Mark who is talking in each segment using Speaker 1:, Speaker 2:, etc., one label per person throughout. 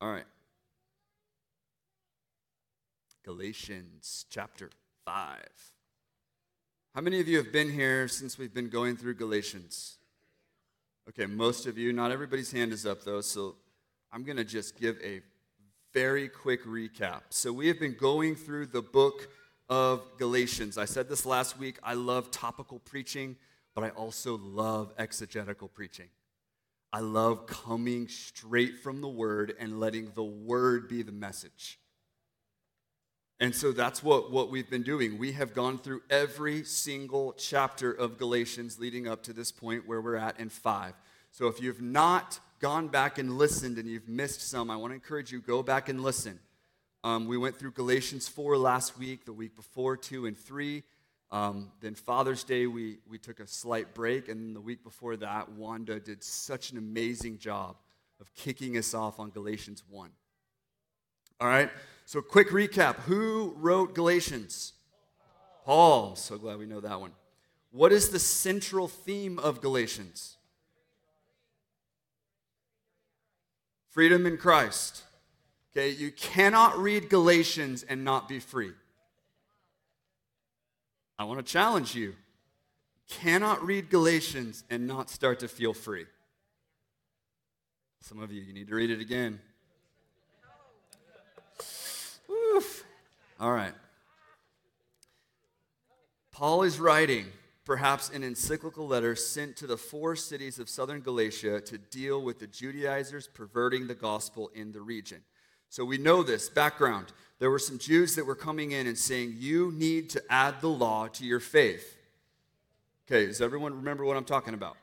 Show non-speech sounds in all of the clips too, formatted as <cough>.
Speaker 1: All right. Galatians chapter 5. How many of you have been here since we've been going through Galatians? Okay, most of you. Not everybody's hand is up though, so I'm going to just give a very quick recap. So, we have been going through the book of Galatians. I said this last week. I love topical preaching, but I also love exegetical preaching. I love coming straight from the word and letting the word be the message. And so that's what, what we've been doing. We have gone through every single chapter of Galatians leading up to this point where we're at in five. So if you've not gone back and listened and you've missed some, I want to encourage you go back and listen. Um, we went through Galatians 4 last week, the week before 2 and 3. Um, then Father's Day, we, we took a slight break. And the week before that, Wanda did such an amazing job of kicking us off on Galatians 1. All right? So, quick recap who wrote Galatians? Paul. So glad we know that one. What is the central theme of Galatians? Freedom in Christ. Okay, you cannot read Galatians and not be free. I want to challenge you. Cannot read Galatians and not start to feel free. Some of you, you need to read it again. Oof. All right. Paul is writing perhaps an encyclical letter sent to the four cities of southern Galatia to deal with the Judaizers perverting the gospel in the region. So we know this background. There were some Jews that were coming in and saying, You need to add the law to your faith. Okay, does everyone remember what I'm talking about?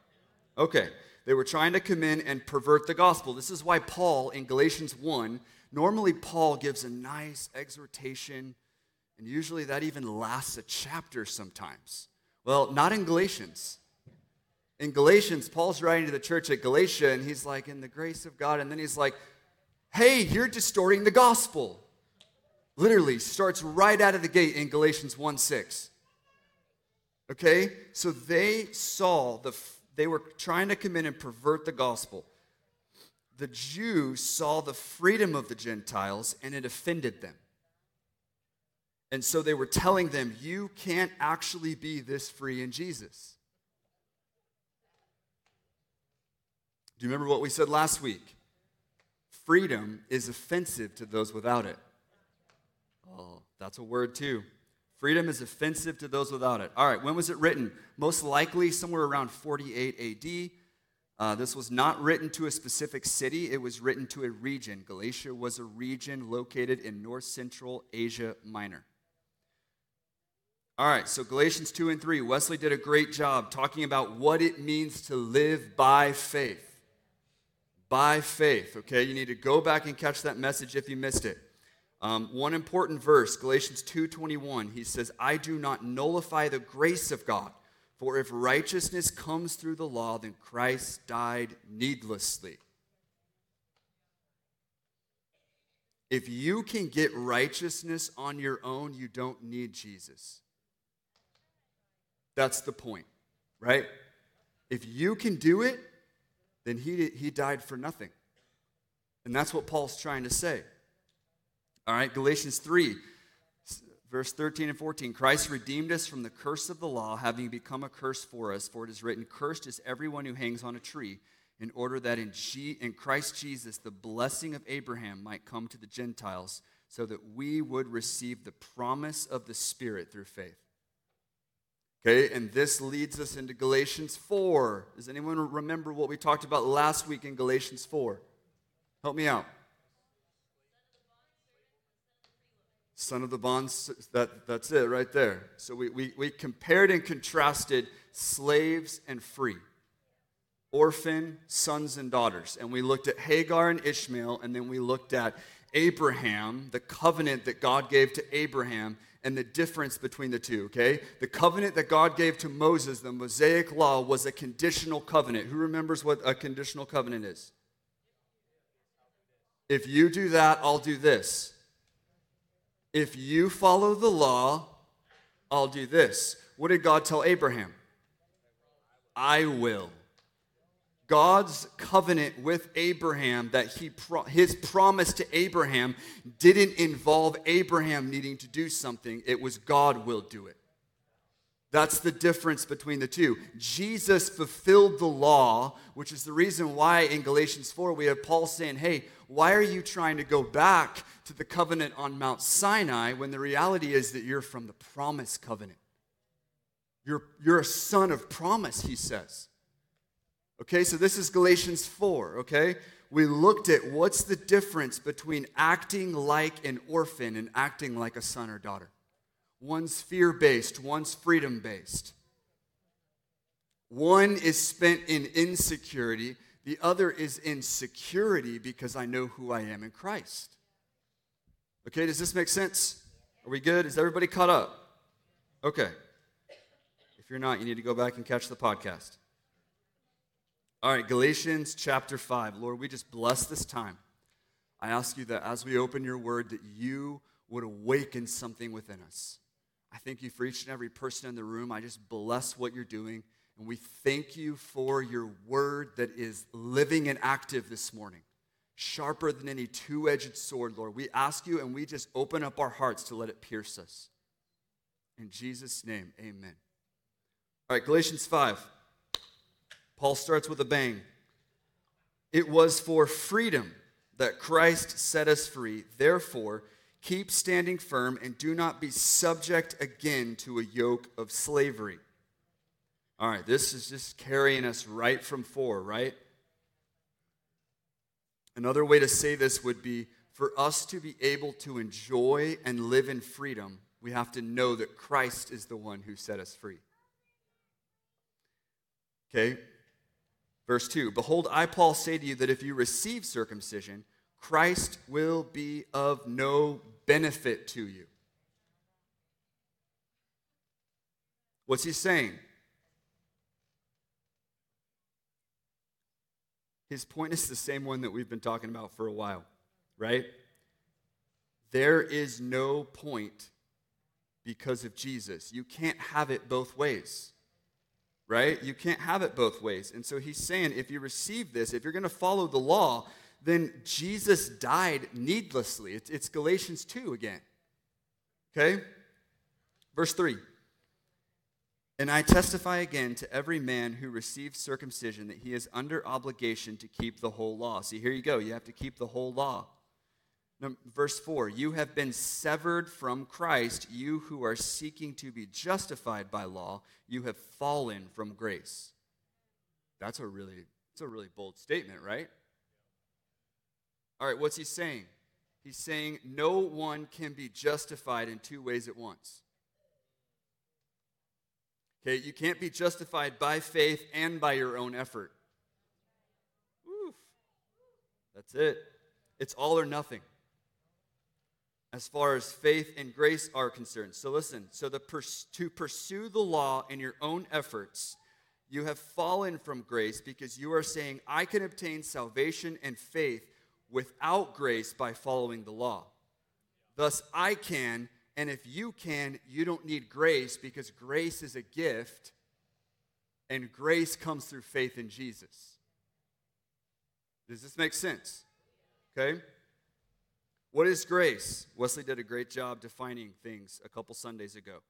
Speaker 1: Okay, they were trying to come in and pervert the gospel. This is why Paul in Galatians 1 Normally, Paul gives a nice exhortation, and usually that even lasts a chapter sometimes. Well, not in Galatians. In Galatians, Paul's writing to the church at Galatia, and he's like, In the grace of God, and then he's like, Hey, you're distorting the gospel. Literally starts right out of the gate in Galatians 1 6. Okay? So they saw the, they were trying to come in and pervert the gospel the Jews saw the freedom of the Gentiles and it offended them. And so they were telling them, You can't actually be this free in Jesus. Do you remember what we said last week? Freedom is offensive to those without it. Oh, that's a word too. Freedom is offensive to those without it. All right, when was it written? Most likely somewhere around 48 AD. Uh, this was not written to a specific city, it was written to a region. Galatia was a region located in north central Asia Minor. All right, so Galatians 2 and 3, Wesley did a great job talking about what it means to live by faith. By faith, okay? You need to go back and catch that message if you missed it. Um, one important verse, Galatians 2:21, he says, "I do not nullify the grace of God." For if righteousness comes through the law, then Christ died needlessly. If you can get righteousness on your own, you don't need Jesus. That's the point, right? If you can do it, then he, he died for nothing. And that's what Paul's trying to say. All right, Galatians 3 Verse 13 and 14 Christ redeemed us from the curse of the law, having become a curse for us. For it is written, Cursed is everyone who hangs on a tree, in order that in, G- in Christ Jesus the blessing of Abraham might come to the Gentiles, so that we would receive the promise of the Spirit through faith. Okay, and this leads us into Galatians 4. Does anyone remember what we talked about last week in Galatians 4? Help me out. Son of the bonds, that, that's it right there. So we, we, we compared and contrasted slaves and free, orphan, sons and daughters. And we looked at Hagar and Ishmael, and then we looked at Abraham, the covenant that God gave to Abraham, and the difference between the two, okay? The covenant that God gave to Moses, the Mosaic law, was a conditional covenant. Who remembers what a conditional covenant is? If you do that, I'll do this. If you follow the law, I'll do this. What did God tell Abraham? I will. God's covenant with Abraham, that he pro- his promise to Abraham didn't involve Abraham needing to do something, it was God will do it. That's the difference between the two. Jesus fulfilled the law, which is the reason why in Galatians 4 we have Paul saying, Hey, why are you trying to go back to the covenant on Mount Sinai when the reality is that you're from the promise covenant? You're, you're a son of promise, he says. Okay, so this is Galatians 4, okay? We looked at what's the difference between acting like an orphan and acting like a son or daughter. One's fear based, one's freedom based. One is spent in insecurity, the other is in security because I know who I am in Christ. Okay, does this make sense? Are we good? Is everybody caught up? Okay. If you're not, you need to go back and catch the podcast. All right, Galatians chapter 5. Lord, we just bless this time. I ask you that as we open your word, that you would awaken something within us. I thank you for each and every person in the room. I just bless what you're doing. And we thank you for your word that is living and active this morning, sharper than any two edged sword, Lord. We ask you and we just open up our hearts to let it pierce us. In Jesus' name, amen. All right, Galatians 5. Paul starts with a bang. It was for freedom that Christ set us free. Therefore, keep standing firm and do not be subject again to a yoke of slavery. All right, this is just carrying us right from four, right? Another way to say this would be for us to be able to enjoy and live in freedom, we have to know that Christ is the one who set us free. Okay, Verse 2 Behold, I, Paul, say to you that if you receive circumcision, Christ will be of no benefit to you. What's he saying? His point is the same one that we've been talking about for a while, right? There is no point because of Jesus. You can't have it both ways right? You can't have it both ways. And so he's saying if you receive this, if you're going to follow the law, then Jesus died needlessly. It's, it's Galatians 2 again. Okay? Verse 3. And I testify again to every man who receives circumcision that he is under obligation to keep the whole law. See, here you go. You have to keep the whole law. Verse 4 You have been severed from Christ, you who are seeking to be justified by law, you have fallen from grace. That's a really, that's a really bold statement, right? All right, what's he saying? He's saying no one can be justified in two ways at once. Okay, you can't be justified by faith and by your own effort. Oof. That's it. It's all or nothing as far as faith and grace are concerned. So listen, so the pers- to pursue the law in your own efforts, you have fallen from grace because you are saying, I can obtain salvation and faith without grace by following the law. Thus, I can, and if you can, you don't need grace because grace is a gift, and grace comes through faith in Jesus. Does this make sense? Okay? What is grace? Wesley did a great job defining things a couple Sundays ago.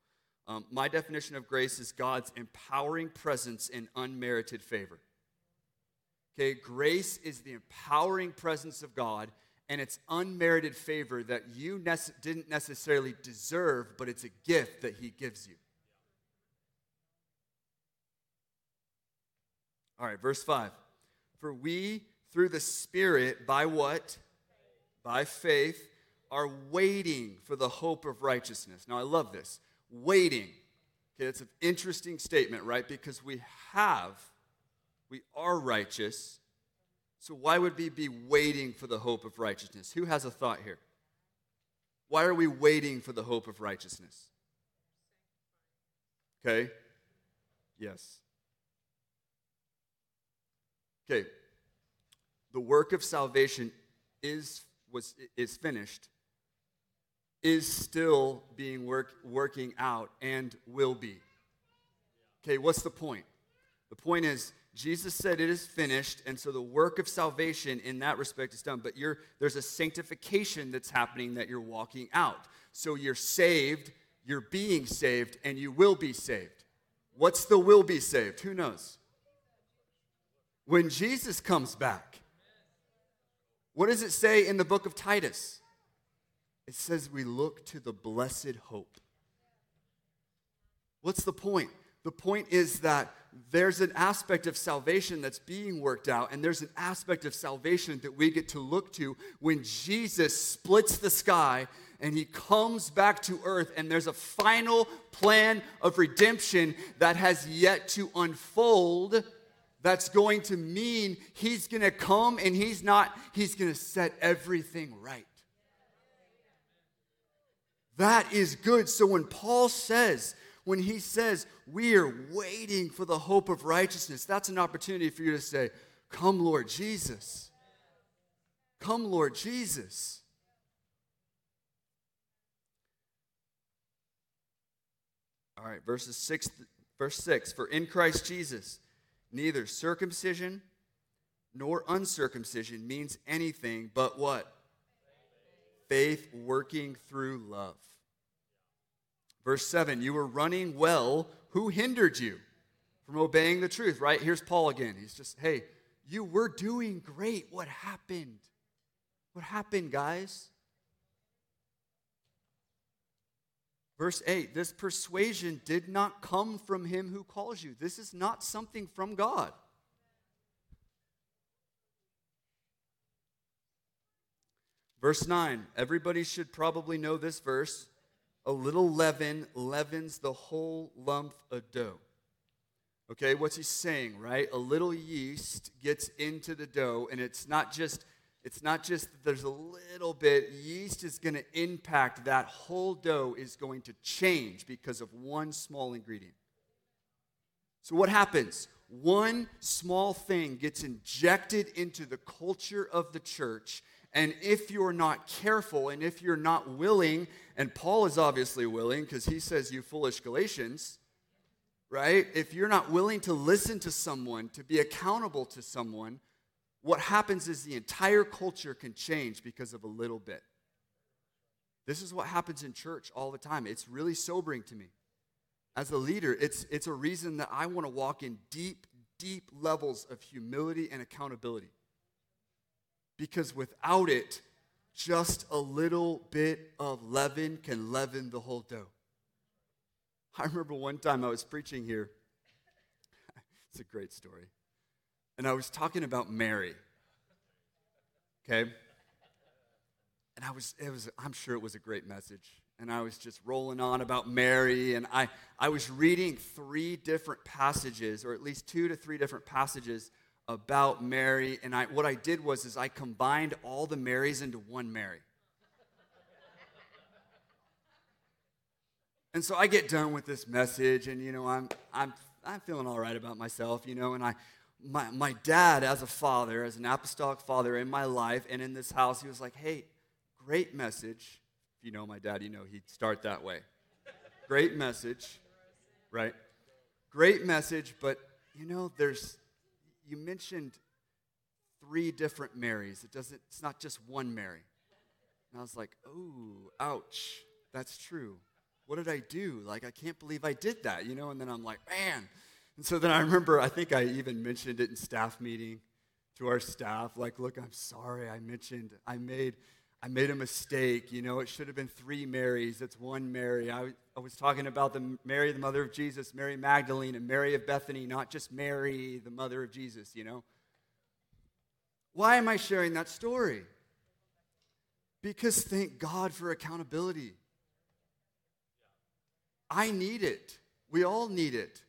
Speaker 1: Um, my definition of grace is God's empowering presence in unmerited favor. Okay, grace is the empowering presence of God and it's unmerited favor that you didn't necessarily deserve, but it's a gift that He gives you. All right, verse 5. For we, through the Spirit, by what? By faith, are waiting for the hope of righteousness. Now, I love this. Waiting. Okay, that's an interesting statement, right? Because we have, we are righteous. So, why would we be waiting for the hope of righteousness? Who has a thought here? Why are we waiting for the hope of righteousness? Okay? Yes. Okay. The work of salvation is was, is finished is still being work, working out and will be. Okay, what's the point? The point is, Jesus said it is finished, and so the work of salvation in that respect is done. But there's a sanctification that's happening that you're walking out. So you're saved, you're being saved, and you will be saved. What's the will be saved? Who knows? When Jesus comes back, what does it say in the book of Titus? It says we look to the blessed hope. What's the point? The point is that there's an aspect of salvation that's being worked out, and there's an aspect of salvation that we get to look to when Jesus splits the sky and he comes back to earth, and there's a final plan of redemption that has yet to unfold. That's going to mean he's going to come and he's not, he's going to set everything right. That is good. So when Paul says, when he says, we are waiting for the hope of righteousness, that's an opportunity for you to say, Come, Lord Jesus. Come, Lord Jesus. All right, verses 6 verse 6 for in Christ Jesus neither circumcision nor uncircumcision means anything but what? Faith working through love. Verse 7 You were running well. Who hindered you from obeying the truth? Right? Here's Paul again. He's just, hey, you were doing great. What happened? What happened, guys? Verse 8 This persuasion did not come from him who calls you. This is not something from God. Verse 9 Everybody should probably know this verse a little leaven leavens the whole lump of dough. Okay, what's he saying, right? A little yeast gets into the dough, and it's not just it's not just that there's a little bit yeast is going to impact that whole dough is going to change because of one small ingredient so what happens one small thing gets injected into the culture of the church and if you're not careful and if you're not willing, and Paul is obviously willing because he says, You foolish Galatians, right? If you're not willing to listen to someone, to be accountable to someone, what happens is the entire culture can change because of a little bit. This is what happens in church all the time. It's really sobering to me. As a leader, it's, it's a reason that I want to walk in deep, deep levels of humility and accountability because without it, just a little bit of leaven can leaven the whole dough. I remember one time I was preaching here. <laughs> it's a great story. And I was talking about Mary. Okay? And I was, it was, I'm sure it was a great message. And I was just rolling on about Mary. And I, I was reading three different passages, or at least two to three different passages about Mary, and I, what I did was is I combined all the Marys into one Mary. and so I get done with this message, and you know I'm I'm I'm feeling all right about myself, you know, and I my my dad as a father, as an apostolic father in my life and in this house, he was like, "Hey, great message." If you know my dad, you know he'd start that way. great message, right? Great message, but you know there's you mentioned three different Marys. It doesn't, it's not just one Mary. And I was like, oh, ouch, that's true. What did I do? Like, I can't believe I did that, you know? And then I'm like, man. And so then I remember, I think I even mentioned it in staff meeting to our staff. Like, look, I'm sorry. I mentioned, I made, I made a mistake. You know, it should have been three Marys. It's one Mary. I, I was talking about the Mary, the mother of Jesus, Mary Magdalene, and Mary of Bethany, not just Mary, the mother of Jesus, you know. Why am I sharing that story? Because thank God for accountability. I need it. We all need it.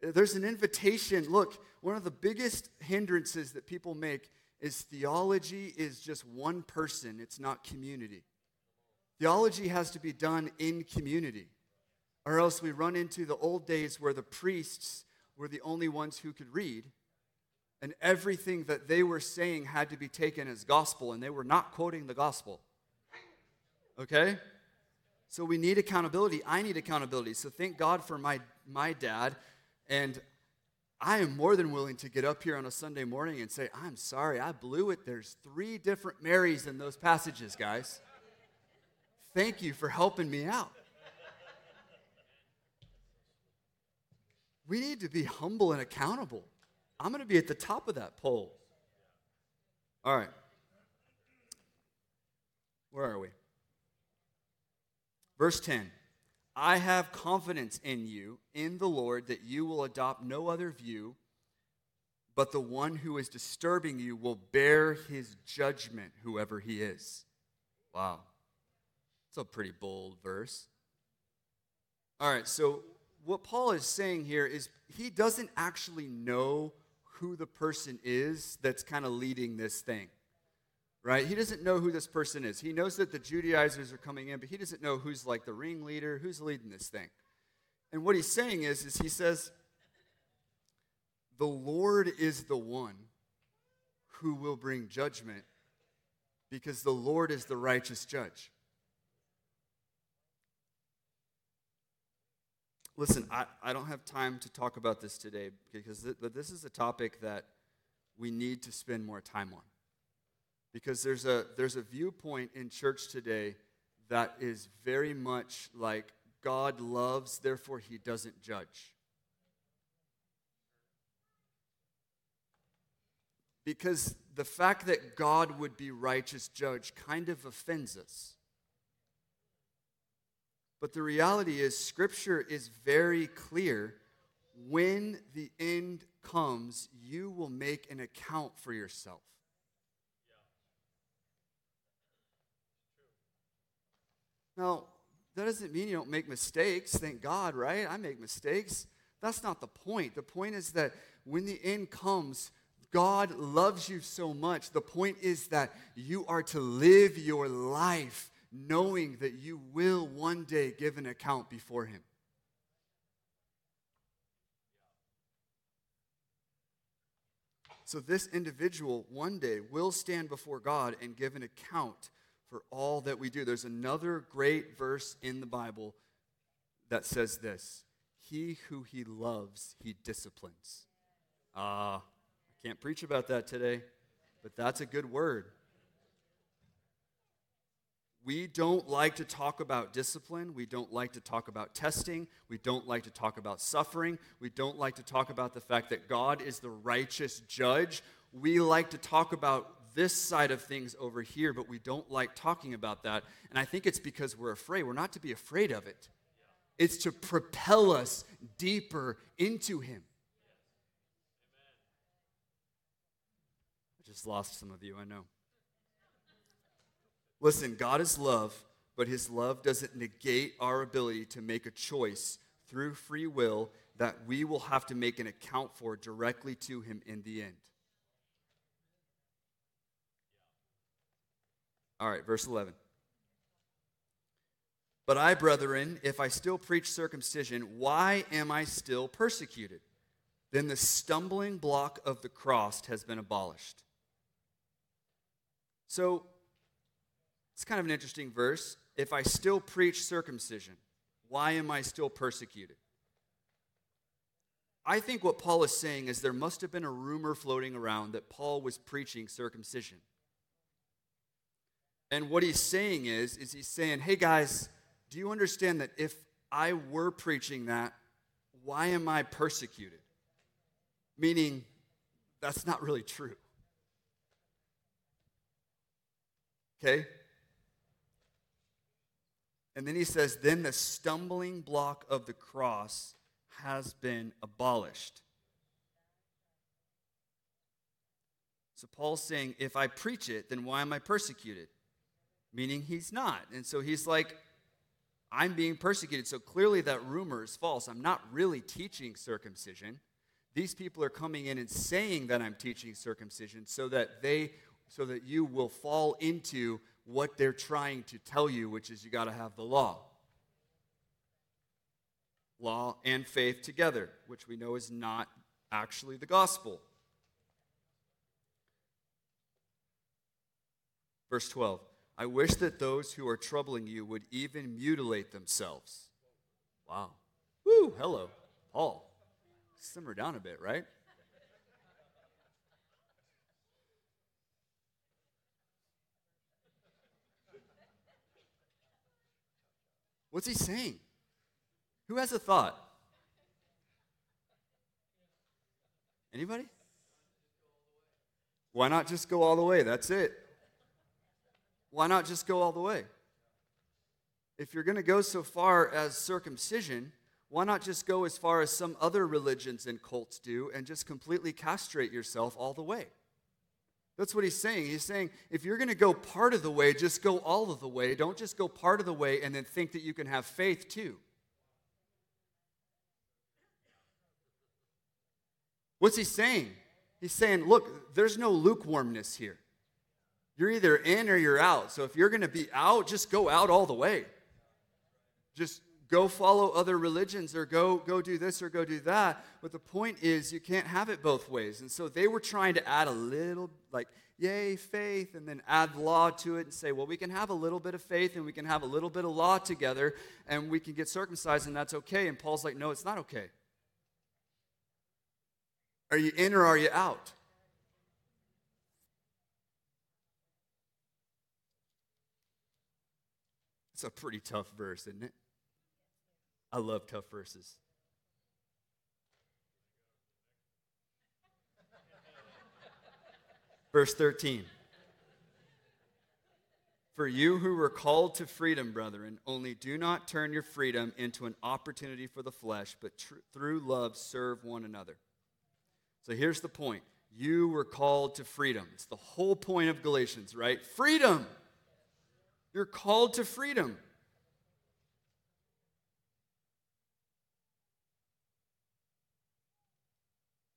Speaker 1: There's an invitation. Look, one of the biggest hindrances that people make is theology is just one person, it's not community. Theology has to be done in community, or else we run into the old days where the priests were the only ones who could read, and everything that they were saying had to be taken as gospel, and they were not quoting the gospel. Okay? So we need accountability. I need accountability. So thank God for my, my dad. And I am more than willing to get up here on a Sunday morning and say, I'm sorry, I blew it. There's three different Marys in those passages, guys. Thank you for helping me out. We need to be humble and accountable. I'm going to be at the top of that pole. All right. Where are we? Verse 10 I have confidence in you, in the Lord, that you will adopt no other view, but the one who is disturbing you will bear his judgment, whoever he is. Wow. It's a pretty bold verse. All right, so what Paul is saying here is he doesn't actually know who the person is that's kind of leading this thing right? He doesn't know who this person is. He knows that the Judaizers are coming in, but he doesn't know who's like the ringleader, who's leading this thing. And what he's saying is, is he says, the Lord is the one who will bring judgment because the Lord is the righteous judge. Listen, I, I don't have time to talk about this today because th- but this is a topic that we need to spend more time on because there's a, there's a viewpoint in church today that is very much like God loves, therefore he doesn't judge. Because the fact that God would be righteous judge kind of offends us. But the reality is, Scripture is very clear. When the end comes, you will make an account for yourself. Now, that doesn't mean you don't make mistakes. Thank God, right? I make mistakes. That's not the point. The point is that when the end comes, God loves you so much. The point is that you are to live your life knowing that you will one day give an account before Him. So, this individual one day will stand before God and give an account for all that we do. There's another great verse in the Bible that says this He who he loves, he disciplines. Ah, uh, I can't preach about that today, but that's a good word. We don't like to talk about discipline. We don't like to talk about testing. We don't like to talk about suffering. We don't like to talk about the fact that God is the righteous judge. We like to talk about this side of things over here, but we don't like talking about that. And I think it's because we're afraid. We're not to be afraid of it, it's to propel us deeper into Him. I just lost some of you, I know. Listen, God is love, but His love doesn't negate our ability to make a choice through free will that we will have to make an account for directly to Him in the end. All right, verse 11. But I, brethren, if I still preach circumcision, why am I still persecuted? Then the stumbling block of the cross has been abolished. So, it's kind of an interesting verse. If I still preach circumcision, why am I still persecuted? I think what Paul is saying is there must have been a rumor floating around that Paul was preaching circumcision. And what he's saying is, is he's saying, hey guys, do you understand that if I were preaching that, why am I persecuted? Meaning, that's not really true. Okay? And then he says, then the stumbling block of the cross has been abolished. So Paul's saying, if I preach it, then why am I persecuted? Meaning he's not. And so he's like, I'm being persecuted. So clearly that rumor is false. I'm not really teaching circumcision. These people are coming in and saying that I'm teaching circumcision so that they so that you will fall into what they're trying to tell you, which is you got to have the law. Law and faith together, which we know is not actually the gospel. Verse 12. I wish that those who are troubling you would even mutilate themselves. Wow. Woo, hello, Paul. simmer down a bit, right? What's he saying? Who has a thought? Anybody? Why not just go all the way? That's it. Why not just go all the way? If you're going to go so far as circumcision, why not just go as far as some other religions and cults do and just completely castrate yourself all the way? That's what he's saying. He's saying if you're going to go part of the way, just go all of the way. Don't just go part of the way and then think that you can have faith too. What's he saying? He's saying, look, there's no lukewarmness here. You're either in or you're out. So if you're going to be out, just go out all the way. Just go follow other religions or go go do this or go do that. But the point is you can't have it both ways. And so they were trying to add a little like yay faith and then add law to it and say well we can have a little bit of faith and we can have a little bit of law together and we can get circumcised and that's okay. And paul's like no it's not okay. Are you in or are you out it's a pretty tough verse isn't it I love tough verses. Verse 13. For you who were called to freedom, brethren, only do not turn your freedom into an opportunity for the flesh, but tr- through love serve one another. So here's the point you were called to freedom. It's the whole point of Galatians, right? Freedom. You're called to freedom.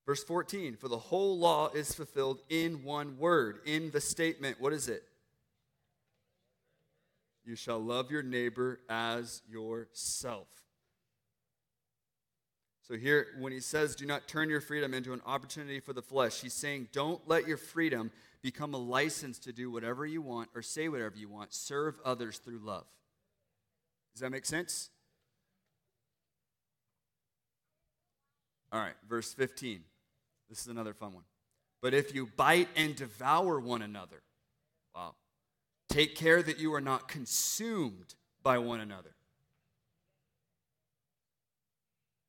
Speaker 1: Verse 14, for the whole law is fulfilled in one word, in the statement. What is it? You shall love your neighbor as yourself. So, here, when he says, do not turn your freedom into an opportunity for the flesh, he's saying, don't let your freedom become a license to do whatever you want or say whatever you want. Serve others through love. Does that make sense? All right, verse 15. This is another fun one. But if you bite and devour one another, wow, take care that you are not consumed by one another.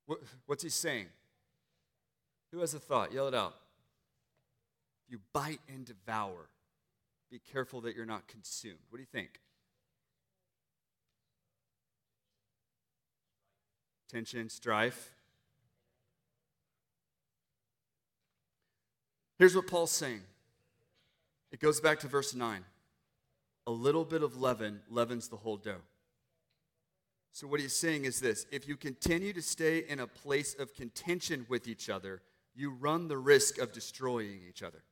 Speaker 1: What, what's he saying? Who has a thought? Yell it out. You bite and devour, be careful that you're not consumed. What do you think? Tension, strife. Here's what Paul's saying it goes back to verse 9. A little bit of leaven leavens the whole dough. So, what he's saying is this if you continue to stay in a place of contention with each other, you run the risk of destroying each other.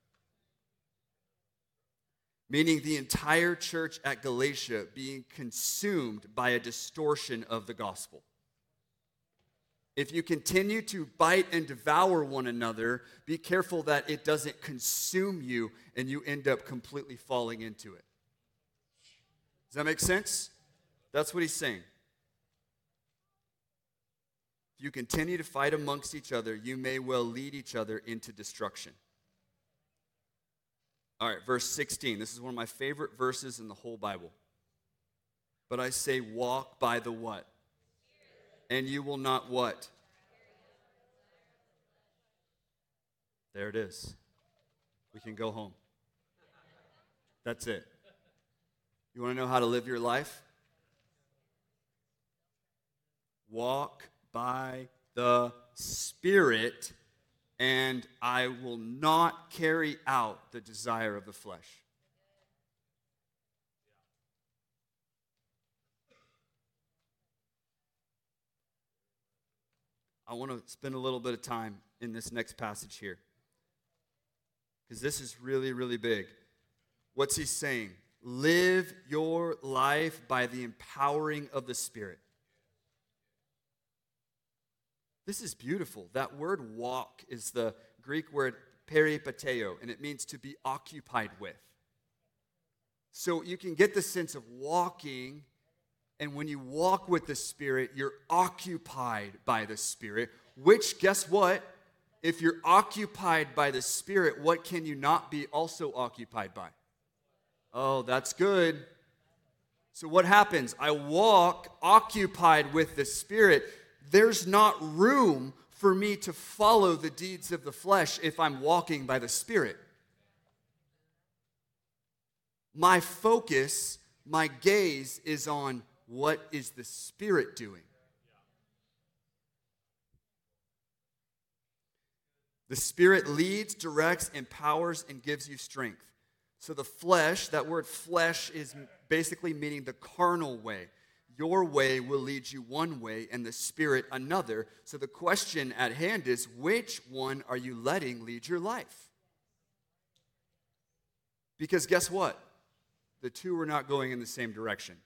Speaker 1: Meaning the entire church at Galatia being consumed by a distortion of the gospel. If you continue to bite and devour one another, be careful that it doesn't consume you and you end up completely falling into it. Does that make sense? That's what he's saying. If you continue to fight amongst each other, you may well lead each other into destruction. All right, verse 16. This is one of my favorite verses in the whole Bible. But I say, walk by the what? and you will not what? There it is. We can go home. That's it. You want to know how to live your life? Walk by the Spirit, and I will not carry out the desire of the flesh. I want to spend a little bit of time in this next passage here. Because this is really, really big. What's he saying? Live your life by the empowering of the Spirit. This is beautiful. That word walk is the Greek word peripateo, and it means to be occupied with. So you can get the sense of walking and when you walk with the Spirit, you're occupied by the Spirit. which, guess what? If you're occupied by the Spirit, what can you not be also occupied by? Oh, that's good. So, what happens? I walk occupied with the Spirit. There's not room for me to follow the deeds of the flesh if I'm walking by the Spirit. My focus, my gaze is on what is the Spirit doing. The Spirit leads, directs, empowers, and gives you strength. So the flesh, that word flesh is basically meaning the carnal way. Your way will lead you one way and the Spirit another. So the question at hand is which one are you letting lead your life? Because guess what? The two are not going in the same direction.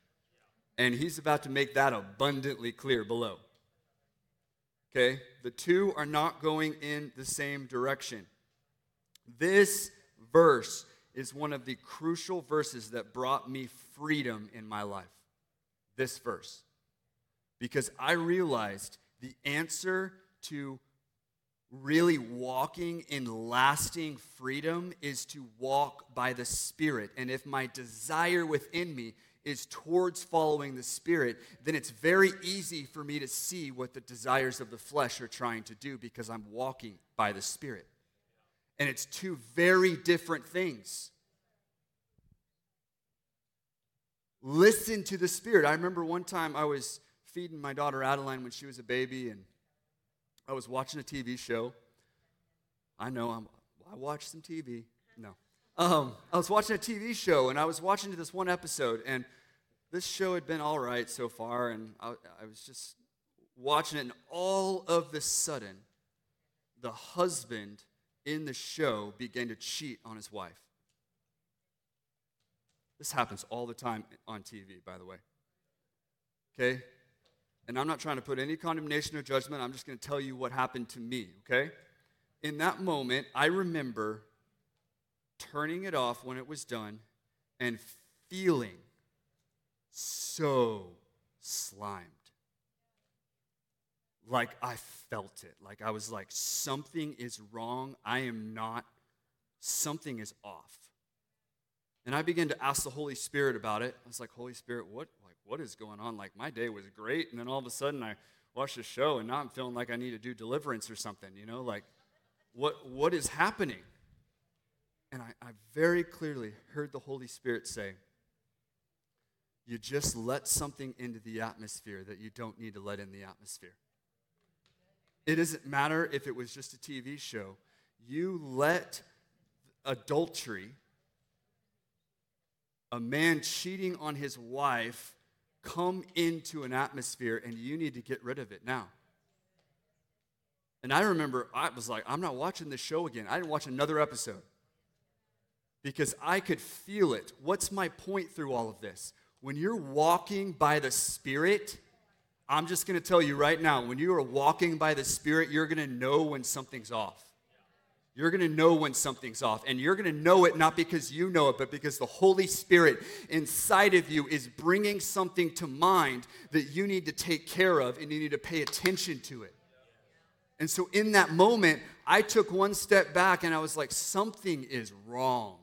Speaker 1: And he's about to make that abundantly clear below. Okay? The two are not going in the same direction. This verse is one of the crucial verses that brought me freedom in my life. This verse. Because I realized the answer to really walking in lasting freedom is to walk by the Spirit. And if my desire within me is towards following the Spirit, then it's very easy for me to see what the desires of the flesh are trying to do because I'm walking by the Spirit. And it's two very different things. Listen to the Spirit. I remember one time I was feeding my daughter Adeline when she was a baby, and I was watching a TV show. I know I'm, I watch some TV. No. Um, I was watching a TV show, and I was watching this one episode, and this show had been all right so far, and I, I was just watching it, and all of the sudden, the husband in the show began to cheat on his wife. This happens all the time on TV, by the way. Okay? And I'm not trying to put any condemnation or judgment. I'm just going to tell you what happened to me, okay? In that moment, I remember turning it off when it was done and feeling so slimed. Like I felt it. Like I was like, something is wrong. I am not, something is off. And I began to ask the Holy Spirit about it. I was like, Holy Spirit, what like what is going on? Like my day was great, and then all of a sudden I watched a show and now I'm feeling like I need to do deliverance or something, you know, like what what is happening? And I, I very clearly heard the Holy Spirit say, You just let something into the atmosphere that you don't need to let in the atmosphere. It doesn't matter if it was just a TV show. You let adultery a man cheating on his wife come into an atmosphere and you need to get rid of it now. And I remember I was like, I'm not watching this show again. I didn't watch another episode because I could feel it. What's my point through all of this? When you're walking by the Spirit, I'm just going to tell you right now when you are walking by the Spirit, you're going to know when something's off. You're going to know when something's off. And you're going to know it not because you know it, but because the Holy Spirit inside of you is bringing something to mind that you need to take care of and you need to pay attention to it. And so in that moment, I took one step back and I was like, something is wrong.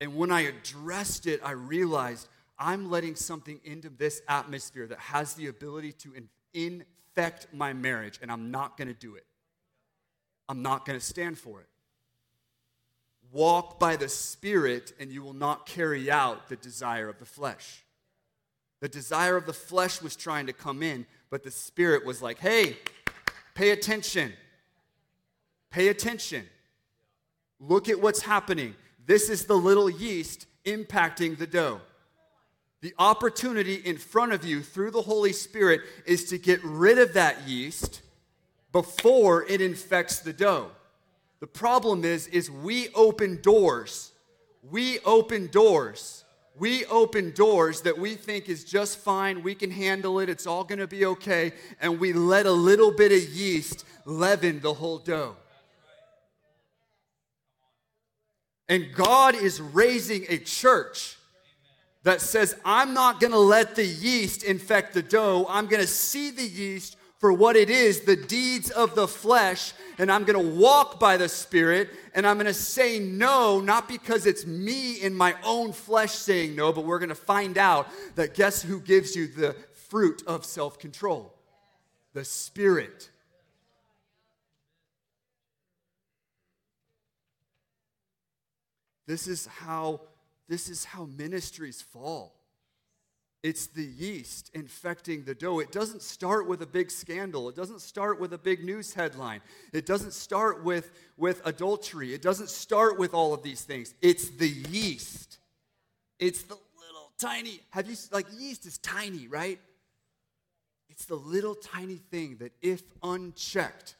Speaker 1: And when I addressed it, I realized I'm letting something into this atmosphere that has the ability to infect my marriage, and I'm not going to do it. I'm not going to stand for it. Walk by the Spirit, and you will not carry out the desire of the flesh. The desire of the flesh was trying to come in, but the Spirit was like, hey, pay attention. Pay attention. Look at what's happening. This is the little yeast impacting the dough. The opportunity in front of you through the Holy Spirit is to get rid of that yeast before it infects the dough. The problem is is we open doors. We open doors. We open doors that we think is just fine. We can handle it. It's all going to be okay. And we let a little bit of yeast leaven the whole dough. And God is raising a church that says, I'm not going to let the yeast infect the dough. I'm going to see the yeast for what it is the deeds of the flesh, and I'm going to walk by the Spirit, and I'm going to say no, not because it's me in my own flesh saying no, but we're going to find out that guess who gives you the fruit of self control? The Spirit. This is how this is how ministries fall. It's the yeast infecting the dough. It doesn't start with a big scandal. It doesn't start with a big news headline. It doesn't start with, with adultery. It doesn't start with all of these things. It's the yeast. It's the little tiny, have you, like yeast is tiny, right? It's the little tiny thing that, if unchecked,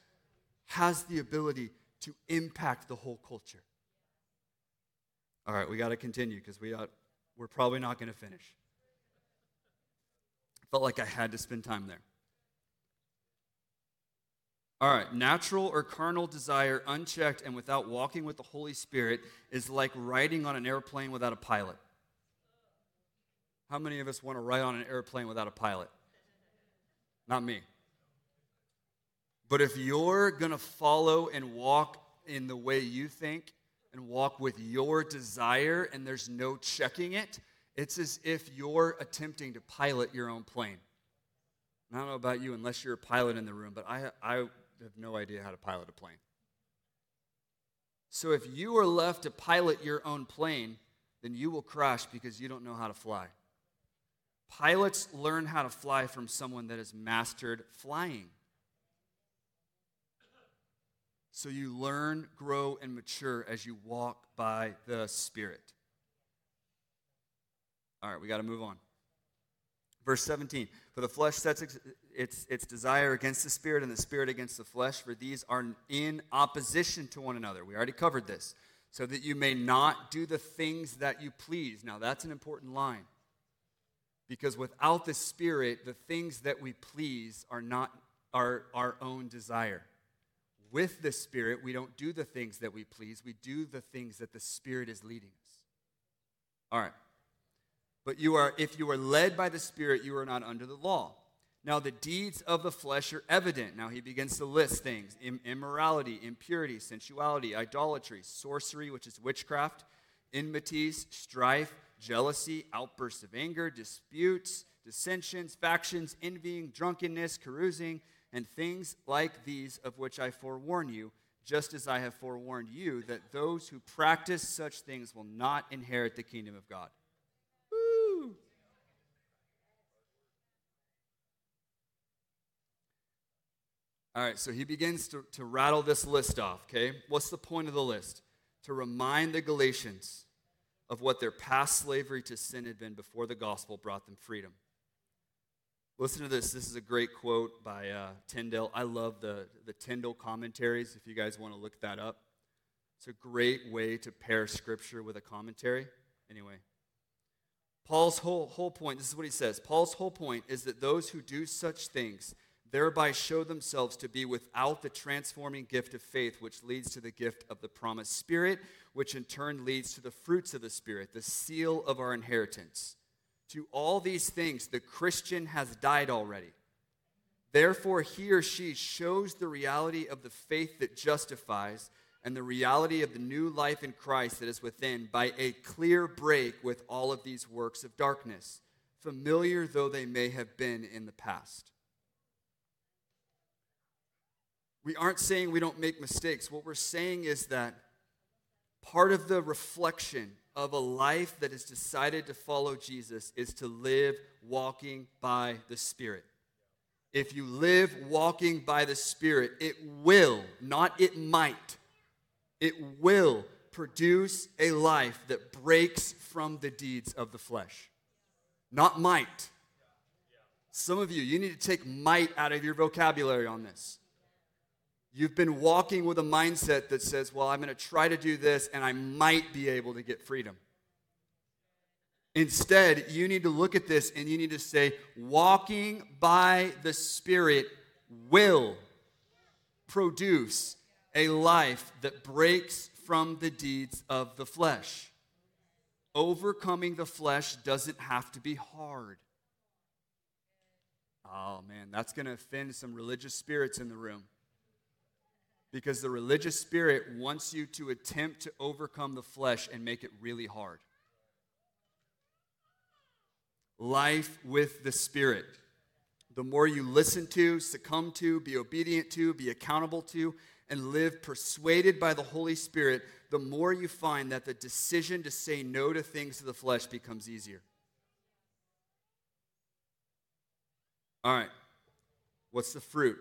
Speaker 1: has the ability to impact the whole culture. All right, we got to continue because we got, we're probably not going to finish. Felt like I had to spend time there. All right, natural or carnal desire, unchecked and without walking with the Holy Spirit, is like riding on an airplane without a pilot. How many of us want to ride on an airplane without a pilot? Not me. But if you're going to follow and walk in the way you think and walk with your desire and there's no checking it, it's as if you're attempting to pilot your own plane. I don't know about you, unless you're a pilot in the room, but I, I have no idea how to pilot a plane. So if you are left to pilot your own plane, then you will crash because you don't know how to fly. Pilots learn how to fly from someone that has mastered flying. So you learn, grow, and mature as you walk by the Spirit. All right, we got to move on. Verse 17 For the flesh sets its, its desire against the spirit, and the spirit against the flesh, for these are in opposition to one another. We already covered this. So that you may not do the things that you please. Now, that's an important line. Because without the spirit, the things that we please are not our, our own desire with the Spirit, we don't do the things that we please, we do the things that the Spirit is leading us. All right. But you are, if you are led by the Spirit, you are not under the law. Now, the deeds of the flesh are evident. Now, he begins to list things immorality, impurity, sensuality, idolatry, sorcery, which is witchcraft, enmities, strife, jealousy, outbursts of anger, disputes, dissensions, factions, envying, drunkenness, carousing and things like these of which I forewarn you, just as I have forewarned you, that those who practice such things will not inherit the kingdom of God. All right, so he begins to, to rattle this list off, okay? What's the point of the list? To remind the Galatians of what their past slavery to sin had been before the gospel brought them freedom. Listen to this. This is a great quote by uh, Tyndale. I love the, the Tyndale commentaries, if you guys want to look that up. It's a great way to pair scripture with a commentary. Anyway, Paul's whole, whole point this is what he says Paul's whole point is that those who do such things thereby show themselves to be without the transforming gift of faith, which leads to the gift of the promised Spirit, which in turn leads to the fruits of the Spirit, the seal of our inheritance. To all these things, the Christian has died already. Therefore, he or she shows the reality of the faith that justifies and the reality of the new life in Christ that is within by a clear break with all of these works of darkness, familiar though they may have been in the past. We aren't saying we don't make mistakes. What we're saying is that part of the reflection of a life that has decided to follow Jesus is to live walking by the Spirit. If you live walking by the Spirit, it will, not it might, it will produce a life that breaks from the deeds of the flesh. Not might. Some of you, you need to take might out of your vocabulary on this. You've been walking with a mindset that says, well, I'm going to try to do this and I might be able to get freedom. Instead, you need to look at this and you need to say, walking by the Spirit will produce a life that breaks from the deeds of the flesh. Overcoming the flesh doesn't have to be hard. Oh man, that's going to offend some religious spirits in the room. Because the religious spirit wants you to attempt to overcome the flesh and make it really hard. Life with the spirit. The more you listen to, succumb to, be obedient to, be accountable to, and live persuaded by the Holy Spirit, the more you find that the decision to say no to things of the flesh becomes easier. All right, what's the fruit?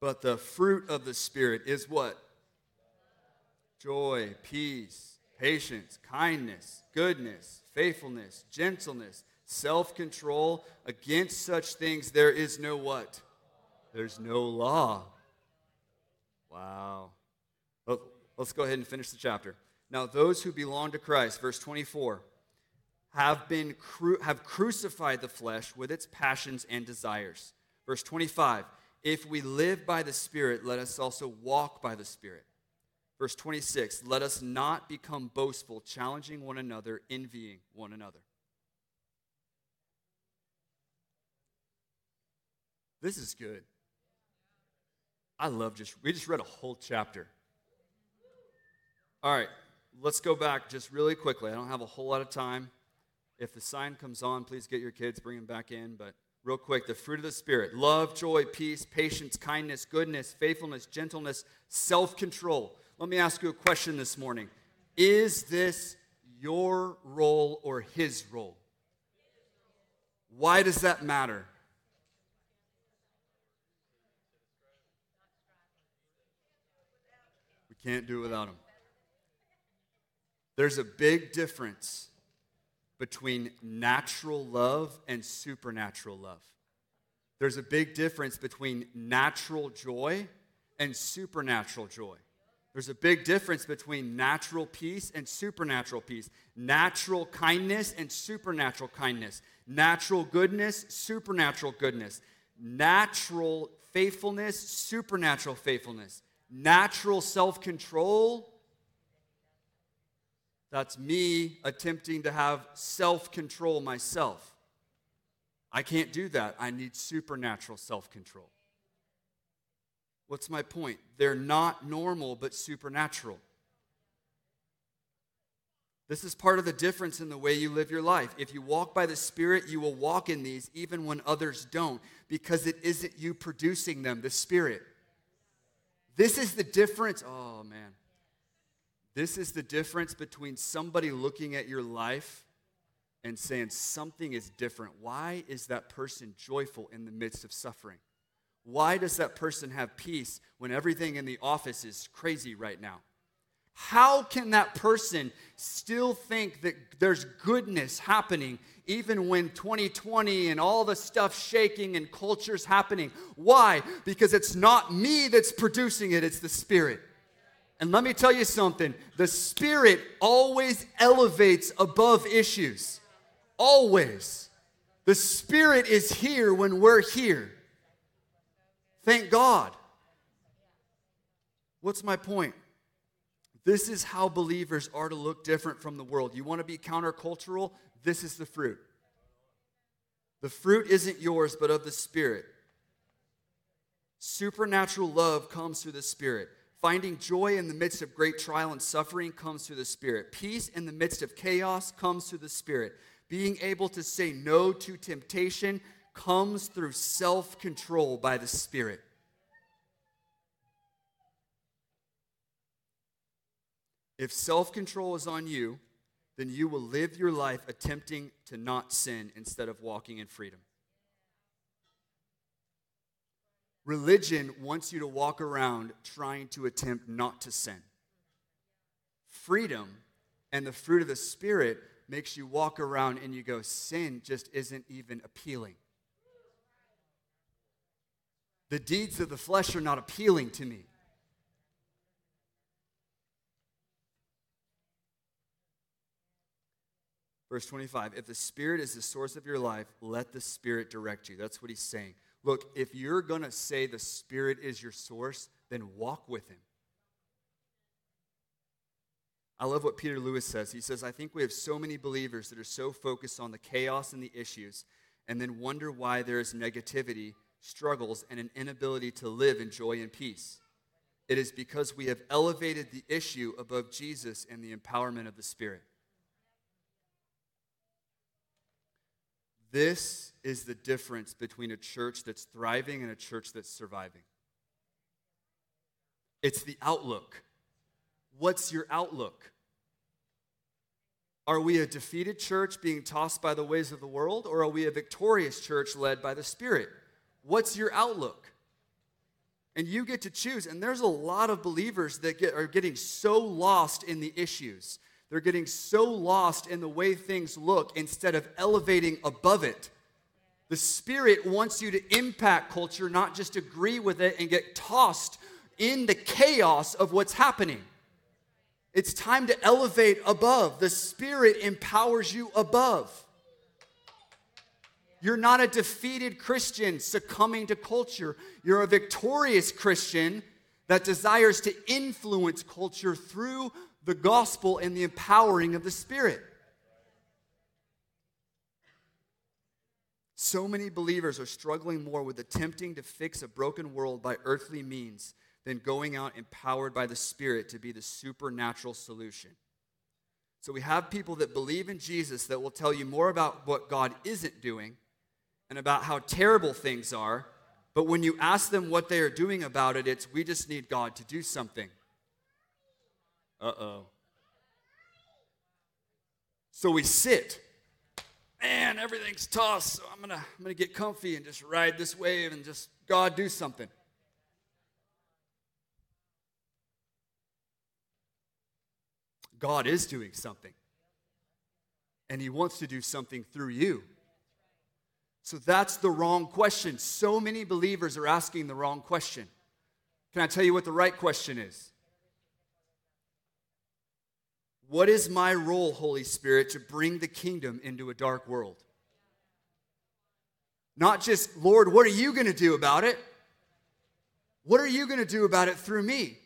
Speaker 1: But the fruit of the Spirit is what? Joy, peace, patience, kindness, goodness, faithfulness, gentleness, self control. Against such things there is no what? There's no law. Wow. Oh, let's go ahead and finish the chapter. Now, those who belong to Christ, verse 24, have been cru- have crucified the flesh with its passions and desires. Verse 25, if we live by the Spirit, let us also walk by the Spirit. Verse 26, let us not become boastful, challenging one another, envying one another. This is good. I love just, we just read a whole chapter. All right, let's go back just really quickly. I don't have a whole lot of time. If the sign comes on, please get your kids, bring them back in. But real quick, the fruit of the Spirit love, joy, peace, patience, kindness, goodness, faithfulness, gentleness, self control. Let me ask you a question this morning Is this your role or his role? Why does that matter? We can't do it without Him. There's a big difference between natural love and supernatural love. There's a big difference between natural joy and supernatural joy. There's a big difference between natural peace and supernatural peace, natural kindness and supernatural kindness, natural goodness, supernatural goodness, natural faithfulness, supernatural faithfulness natural self control. That's me attempting to have self control myself. I can't do that. I need supernatural self control. What's my point? They're not normal, but supernatural. This is part of the difference in the way you live your life. If you walk by the Spirit, you will walk in these even when others don't, because it isn't you producing them, the Spirit. This is the difference. Oh, man. This is the difference between somebody looking at your life and saying something is different. Why is that person joyful in the midst of suffering? Why does that person have peace when everything in the office is crazy right now? How can that person still think that there's goodness happening even when 2020 and all the stuff shaking and culture's happening? Why? Because it's not me that's producing it, it's the Spirit. And let me tell you something the Spirit always elevates above issues. Always. The Spirit is here when we're here. Thank God. What's my point? This is how believers are to look different from the world. You want to be countercultural? This is the fruit. The fruit isn't yours, but of the Spirit. Supernatural love comes through the Spirit. Finding joy in the midst of great trial and suffering comes through the Spirit. Peace in the midst of chaos comes through the Spirit. Being able to say no to temptation comes through self control by the Spirit. If self control is on you, then you will live your life attempting to not sin instead of walking in freedom. Religion wants you to walk around trying to attempt not to sin. Freedom and the fruit of the Spirit makes you walk around and you go, sin just isn't even appealing. The deeds of the flesh are not appealing to me. Verse 25 If the Spirit is the source of your life, let the Spirit direct you. That's what he's saying. Look, if you're going to say the Spirit is your source, then walk with him. I love what Peter Lewis says. He says, I think we have so many believers that are so focused on the chaos and the issues and then wonder why there is negativity, struggles, and an inability to live in joy and peace. It is because we have elevated the issue above Jesus and the empowerment of the Spirit. This is the difference between a church that's thriving and a church that's surviving. It's the outlook. What's your outlook? Are we a defeated church being tossed by the ways of the world, or are we a victorious church led by the Spirit? What's your outlook? And you get to choose. And there's a lot of believers that get, are getting so lost in the issues. They're getting so lost in the way things look instead of elevating above it. The Spirit wants you to impact culture, not just agree with it and get tossed in the chaos of what's happening. It's time to elevate above. The Spirit empowers you above. You're not a defeated Christian succumbing to culture. You're a victorious Christian that desires to influence culture through the gospel and the empowering of the Spirit. So many believers are struggling more with attempting to fix a broken world by earthly means than going out empowered by the Spirit to be the supernatural solution. So we have people that believe in Jesus that will tell you more about what God isn't doing and about how terrible things are. But when you ask them what they are doing about it, it's we just need God to do something. Uh oh. So we sit. Man, everything's tossed, so I'm gonna, I'm gonna get comfy and just ride this wave and just God do something. God is doing something. And He wants to do something through you. So that's the wrong question. So many believers are asking the wrong question. Can I tell you what the right question is? What is my role, Holy Spirit, to bring the kingdom into a dark world? Not just, Lord, what are you going to do about it? What are you going to do about it through me?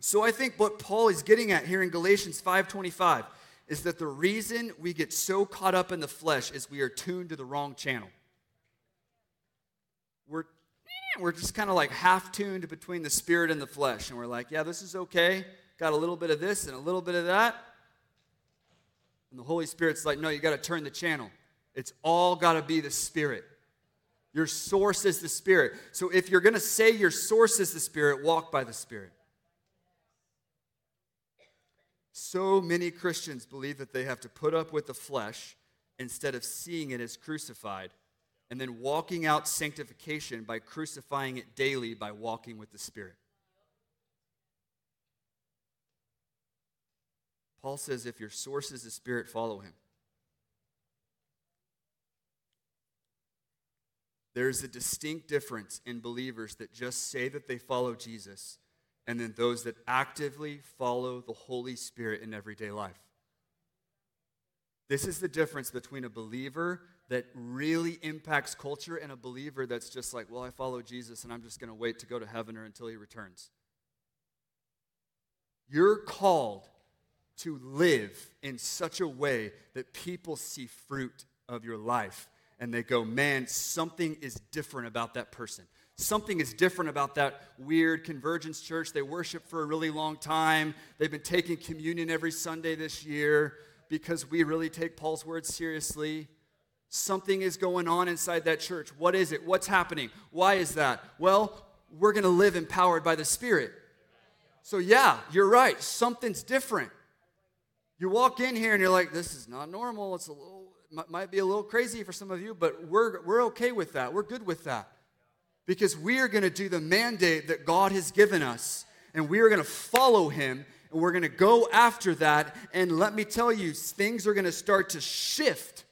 Speaker 1: So I think what Paul is getting at here in Galatians 5:25 is that the reason we get so caught up in the flesh is we are tuned to the wrong channel. We're eh, we're just kind of like half tuned between the spirit and the flesh and we're like, yeah, this is okay. Got a little bit of this and a little bit of that. And the Holy Spirit's like, no, you got to turn the channel. It's all got to be the Spirit. Your source is the Spirit. So if you're going to say your source is the Spirit, walk by the Spirit. So many Christians believe that they have to put up with the flesh instead of seeing it as crucified and then walking out sanctification by crucifying it daily by walking with the Spirit. Paul says, if your source is the Spirit, follow him. There's a distinct difference in believers that just say that they follow Jesus and then those that actively follow the Holy Spirit in everyday life. This is the difference between a believer that really impacts culture and a believer that's just like, well, I follow Jesus and I'm just going to wait to go to heaven or until he returns. You're called to live in such a way that people see fruit of your life and they go, man, something is different about that person. Something is different about that weird convergence church. They worship for a really long time. They've been taking communion every Sunday this year because we really take Paul's words seriously. Something is going on inside that church. What is it? What's happening? Why is that? Well, we're going to live empowered by the Spirit. So, yeah, you're right. Something's different. You walk in here and you're like, this is not normal. It's a little, might be a little crazy for some of you, but we're, we're okay with that. We're good with that because we are going to do the mandate that God has given us and we are going to follow him and we're going to go after that. And let me tell you, things are going to start to shift.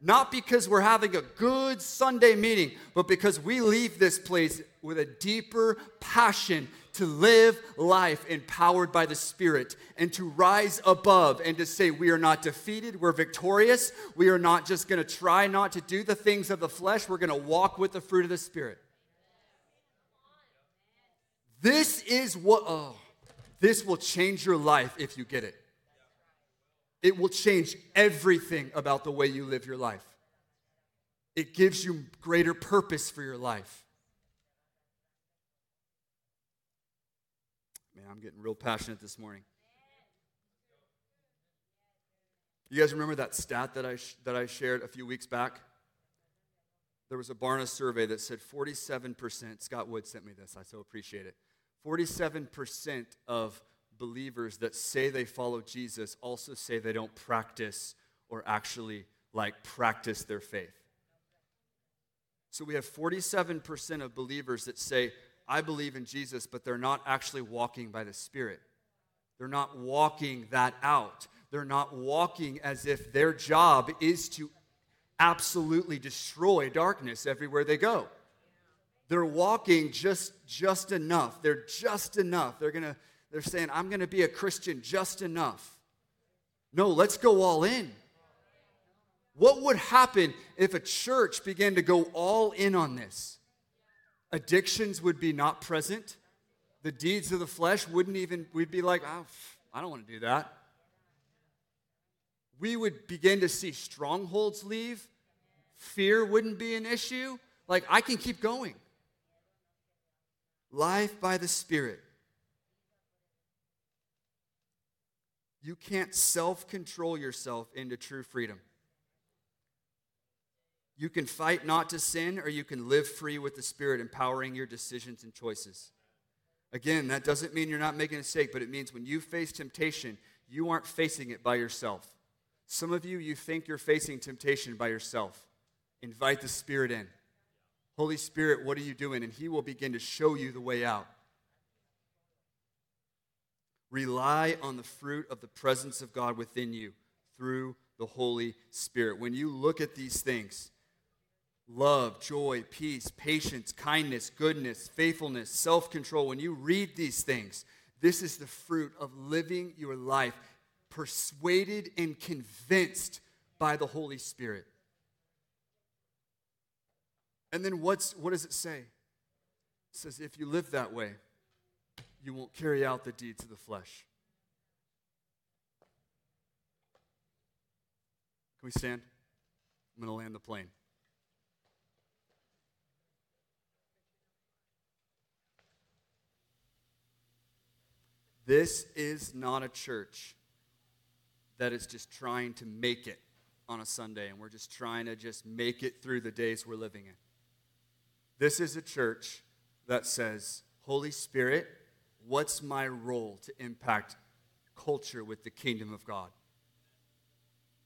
Speaker 1: Not because we're having a good Sunday meeting, but because we leave this place with a deeper passion to live life empowered by the Spirit and to rise above and to say, We are not defeated, we're victorious. We are not just going to try not to do the things of the flesh, we're going to walk with the fruit of the Spirit. This is what, oh, this will change your life if you get it. it will change everything about the way you live your life. It gives you greater purpose for your life. Man, I'm getting real passionate this morning. You guys remember that stat that I, sh- that I shared a few weeks back? There was a Barna survey that said 47%, Scott Wood sent me this, I so appreciate it. 47% of believers that say they follow Jesus also say they don't practice or actually like practice their faith. So we have 47% of believers that say, I believe in Jesus, but they're not actually walking by the Spirit. They're not walking that out. They're not walking as if their job is to absolutely destroy darkness everywhere they go. They're walking just just enough. They're just enough. They're going to they're saying I'm going to be a Christian just enough. No, let's go all in. What would happen if a church began to go all in on this? Addictions would be not present. The deeds of the flesh wouldn't even, we'd be like, oh, I don't want to do that. We would begin to see strongholds leave. Fear wouldn't be an issue. Like, I can keep going. Life by the Spirit. You can't self control yourself into true freedom. You can fight not to sin, or you can live free with the Spirit, empowering your decisions and choices. Again, that doesn't mean you're not making a mistake, but it means when you face temptation, you aren't facing it by yourself. Some of you, you think you're facing temptation by yourself. Invite the Spirit in. Holy Spirit, what are you doing? And He will begin to show you the way out. Rely on the fruit of the presence of God within you through the Holy Spirit. When you look at these things, love, joy, peace, patience, kindness, goodness, faithfulness, self control. When you read these things, this is the fruit of living your life persuaded and convinced by the Holy Spirit. And then what's, what does it say? It says, if you live that way, you won't carry out the deeds of the flesh. Can we stand? I'm going to land the plane. This is not a church that is just trying to make it on a Sunday and we're just trying to just make it through the days we're living in. This is a church that says, Holy Spirit, what's my role to impact culture with the kingdom of God?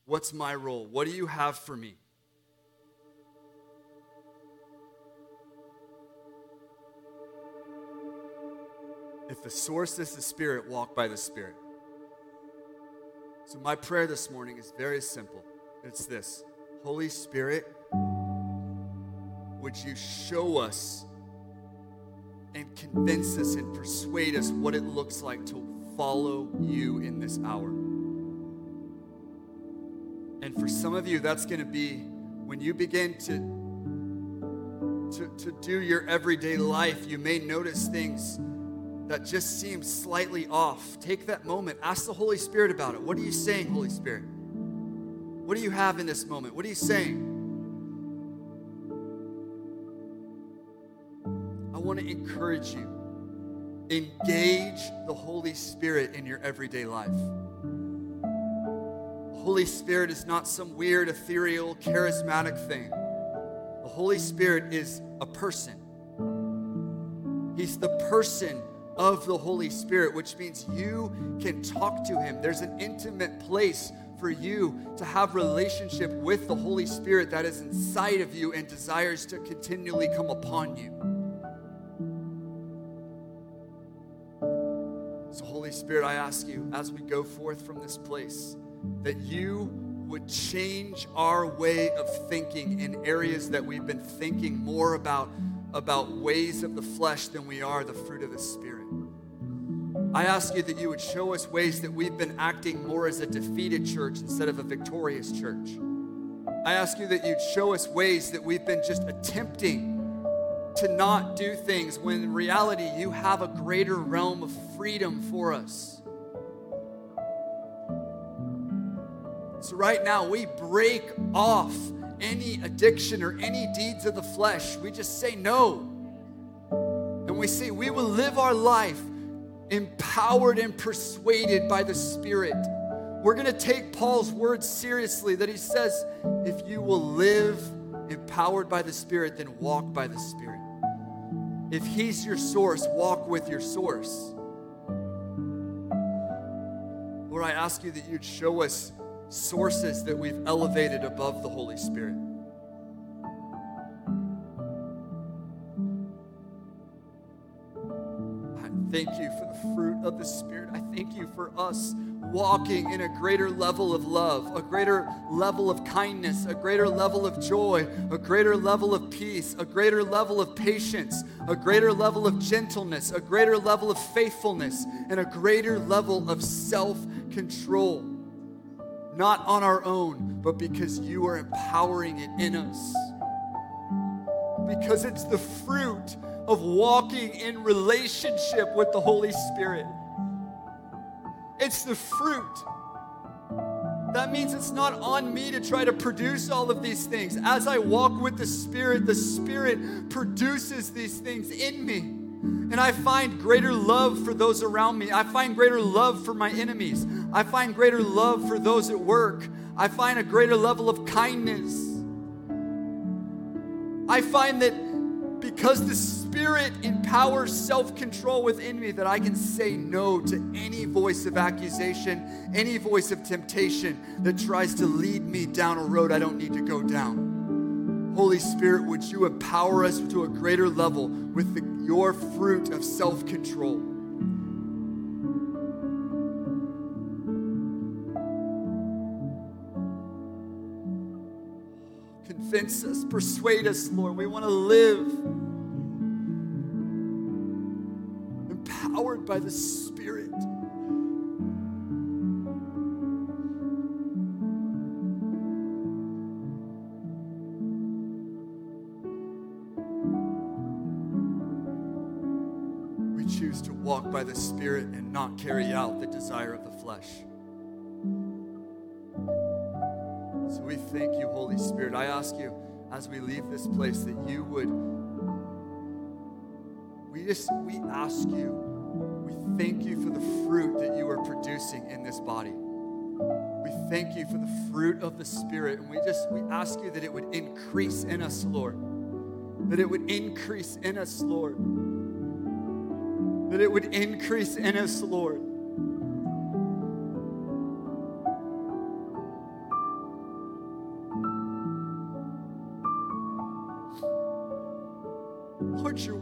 Speaker 1: What's my role? What do you have for me? If the source is the Spirit, walk by the Spirit. So, my prayer this morning is very simple it's this Holy Spirit, would you show us and convince us and persuade us what it looks like to follow you in this hour? And for some of you, that's going to be when you begin to, to, to do your everyday life, you may notice things that just seems slightly off, take that moment. Ask the Holy Spirit about it. What are you saying, Holy Spirit? What do you have in this moment? What are you saying? I want to encourage you. Engage the Holy Spirit in your everyday life. The Holy Spirit is not some weird, ethereal, charismatic thing. The Holy Spirit is a person. He's the person of the Holy Spirit, which means you can talk to Him. There's an intimate place for you to have relationship with the Holy Spirit that is inside of you and desires to continually come upon you. So, Holy Spirit, I ask you as we go forth from this place that you would change our way of thinking in areas that we've been thinking more about about ways of the flesh than we are the fruit of the Spirit. I ask you that you would show us ways that we've been acting more as a defeated church instead of a victorious church. I ask you that you'd show us ways that we've been just attempting to not do things when in reality you have a greater realm of freedom for us. So, right now, we break off any addiction or any deeds of the flesh. We just say no. And we say we will live our life empowered and persuaded by the Spirit. We're going to take Paul's words seriously that he says, if you will live empowered by the Spirit, then walk by the Spirit. If He's your source, walk with your source. Lord, I ask you that you'd show us sources that we've elevated above the Holy Spirit. I thank you for fruit of the Spirit. I thank you for us walking in a greater level of love, a greater level of kindness, a greater level of joy, a greater level of peace, a greater level of patience, a greater level of gentleness, a greater level of faithfulness, and a greater level of self control. Not on our own, but because you are empowering it in us. Because it's the fruit of walking in relationship with the Holy Spirit. It's the fruit. That means it's not on me to try to produce all of these things. As I walk with the Spirit, the Spirit produces these things in me. And I find greater love for those around me. I find greater love for my enemies. I find greater love for those at work. I find a greater level of kindness. I find that because the Spirit empowers self control within me, that I can say no to any voice of accusation, any voice of temptation that tries to lead me down a road I don't need to go down. Holy Spirit, would you empower us to a greater level with the, your fruit of self control? Convince us, persuade us, Lord. We want to live empowered by the Spirit. We choose to walk by the Spirit and not carry out the desire of the flesh. Thank you, Holy Spirit. I ask you as we leave this place that you would, we just, we ask you, we thank you for the fruit that you are producing in this body. We thank you for the fruit of the Spirit. And we just, we ask you that it would increase in us, Lord. That it would increase in us, Lord. That it would increase in us, Lord.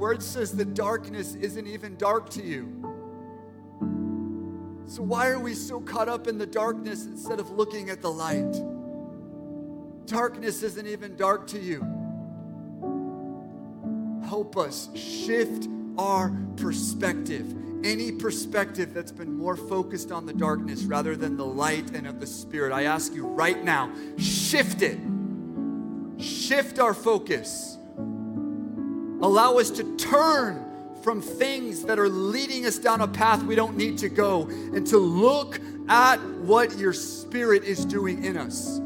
Speaker 1: Word says that darkness isn't even dark to you. So, why are we so caught up in the darkness instead of looking at the light? Darkness isn't even dark to you. Help us shift our perspective. Any perspective that's been more focused on the darkness rather than the light and of the Spirit, I ask you right now, shift it. Shift our focus. Allow us to turn from things that are leading us down a path we don't need to go and to look at what your Spirit is doing in us.